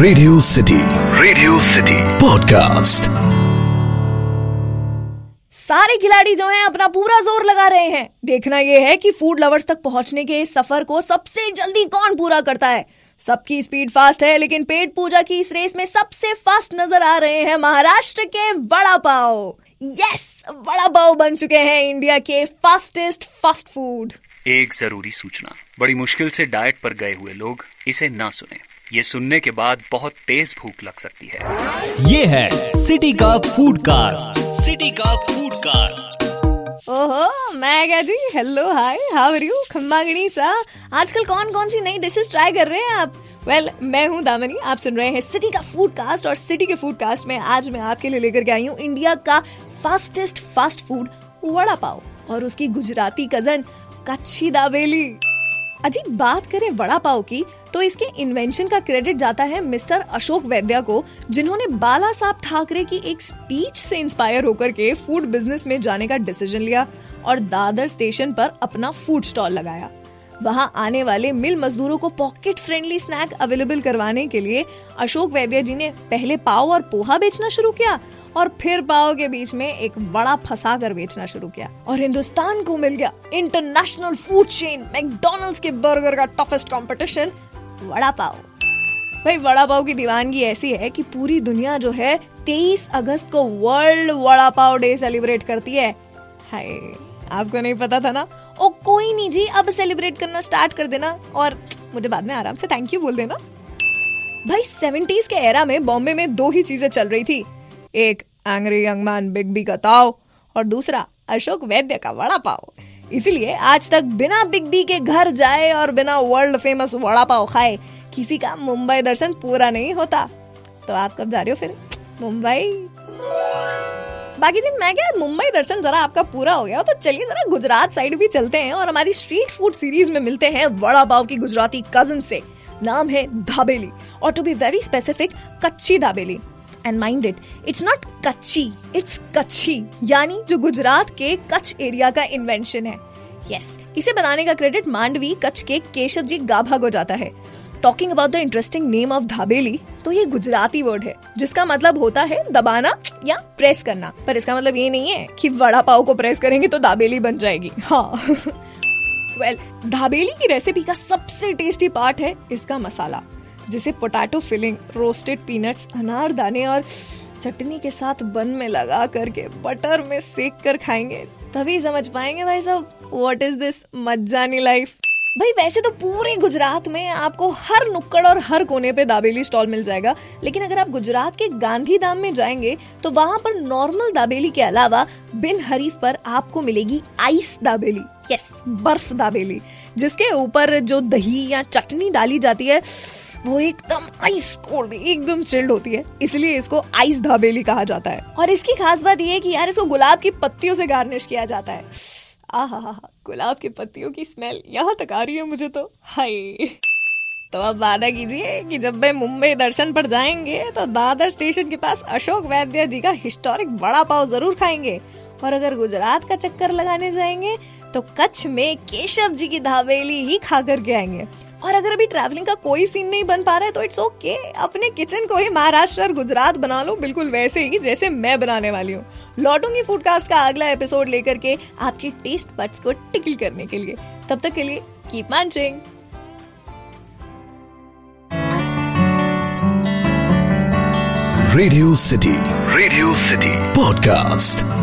Radio city radio city podcast सारे खिलाड़ी जो हैं अपना पूरा ज़ोर लगा रहे हैं। देखना यह है कि फ़ूड लवर्स तक पहुँचने के इस सफ़र को सबसे जल्दी कौन पूरा करता है? सबकी स्पीड फास्ट है लेकिन पेट पूजा की इस रेस में सबसे फास्ट नज़र आ रहे हैं महाराष्ट्र के बड़ा पाव। यस बड़ा पाव बन चुके हैं इंडिया के फास्टेस्ट फास्ट फ़ूड एक ज़रूरी सूचना बड़ी मुश्किल से डाइट पर गए हुए लोग इसे ना सुने। ये सुनने के बाद बहुत तेज भूख लग सकती है। ये है सिटी का फ़ूड कास्ट सिटी का फ़ूड कास्ट ओहो मैं क्या जी? Hello hi how are you खम्मा गणीसा आजकल कौन कौन सी नई डिशेस ट्राई कर रहे हैं आप? वेल well, मैं हूँ दामनी आप सुन रहे हैं सिटी का फ़ूड कास्ट और सिटी के फ़ूड कास्ट में आज मैं आपके लिए लेकर के आई हूँ इंडिया का fastest fast food vada pav और उसकी गुजराती कज़न कच्छी दाबेली अजी बात करें वड़ा पाव की तो इसके इन्वेंशन का क्रेडिट जाता है मिस्टर अशोक वैद्या को, जिन्होंने बाला साहब ठाकरे की एक स्पीच से इंस्पायर होकर के फ़ूड बिज़नेस में जाने का डिसीज़न लिया और दादर स्टेशन पर अपना फ़ूड स्टॉल लगाया। वहाँ आने वाले मिल मजदूरों को पॉकेट फ्रेंडली स्नैक अवेलेबल करवाने के लिए अशोक वैद्य जी ने पहले पाव और पोहा बेचना शुरू किया और फिर पाव के बीच में एक बड़ा फंसा कर बेचना शुरू किया और हिंदुस्तान को मिल गया इंटरनेशनल फ़ूड चेन मैकडोनल्ड्स के बर्गर का टफेस्ट कंपटीशन, वड़ा पाव। भाई, वड़ा पाव की दीवानगी ऐसी है कि पूरी दुनिया जो है 23 अगस्त को world vada pav day celebrate करती है। हाय, आपको नहीं पता था ना? ओ, कोई नहीं जी, अब सेलिब्रेट करना स्टार्ट कर देना और मुझे बाद में आराम से थैंक यू बोल देना। भाई सेवेंटीज के एरा में बॉम्बे में दो ही चीज़ें चल रही थी। एक angry young man big B का ताव और दूसरा अशोक वैद्य का वड़ा पाव इसीलिए आज तक बिना बिग बी के घर जाए और बिना वर्ल्ड फ़ेमस वड़ा पाव खाए, किसी का मुंबई दर्शन पूरा नहीं होता। तो आप कब जा रहे हो फिर? मुंबई? बाकी जी, मैं क्या मुंबई दर्शन जरा आपका पूरा हो गया तो चलिए जरा गुजरात साइड भी चलते हैं और हमारी स्ट्रीट फ़ूड सीरीज़ में मिलते हैं वड़ा पाव की गुजराती कज़न से। नाम है धाबेली, और टू बी वेरी स्पेसिफिक कच्ची dabeli and mind it it's not कच्ची इट्स कच्छी यानी जो गुजरात के कच्छ एरिया का इन्वेंशन है यस yes, इसे बनाने का क्रेडिट मांडवी कच्छ के केशव जी गाभा को जाता है talking about the interesting name of dabeli तो ये गुजराती वर्ड है जिसका मतलब होता है दबाना या प्रेस करना पर इसका मतलब ये नहीं है कि वड़ा पाव को प्रेस करेंगे तो दाबेली बन जाएगी हाँ वेल well, धाबेली की रेसिपी का सबसे टेस्टी पार्ट है इसका मसाला जिसे पोटैटो फिलिंग रोस्टेड पीनट्स अनार दाने और चटनी के साथ बन में लगा करके बटर में सेक कर खाएँगे। तभी समझ पाएँगे भाई साहब व्हाट इज़ दिस मज्जानी लाइफ भाई, वैसे तो पूरे गुजरात में आपको हर नुक्कड़ और हर कोने पे दाबेली स्टॉल मिल जाएगा। लेकिन अगर आप गुजरात के गांधी धाम में जाएँगे तो वहाँ पर नॉर्मल दाबेली के अलावा बिन हरीफ पर आपको मिलेगी आइस दाबेली। यस बर्फ़ दाबेली, जिसके ऊपर जो दही या चटनी डाली जाती है वो एकदम आइस कोल्ड एकदम चिल्ड होती है। इसलिए इसको आइस धाबेली कहा जाता है। और इसकी खास बात यह है कि यार इसको गुलाब की पत्तियों से गार्निश किया जाता है। आहा गुलाब की पत्तियों की स्मेल यहाँ तक आ रही है मुझे तो। हाय। तो अब वादा कीजिए कि जब वे मुंबई दर्शन पर जाएँगे तो दादर स्टेशन के पास अशोक वैद्य जी का हिस्टोरिक बड़ा पाव ज़रूर खाएँगे। और अगर गुजरात का चक्कर लगाने जाएँगे तो कच्छ में केशव जी की धावेली ही खा करके आएँगे। और अगर अभी ट्रैवलिंग का कोई सीन नहीं बन पा रहा है तो इट्स ओके okay. अपने किचन को ही महाराष्ट्र और गुजरात बना लो बिल्कुल वैसे ही जैसे मैं बनाने वाली हूँ. लौटूँगी फूडकास्ट का अगला एपिसोड लेकर के आपके टेस्ट बड्स को टिकल करने के लिए. तब तक के लिए keep munching radio city radio city podcast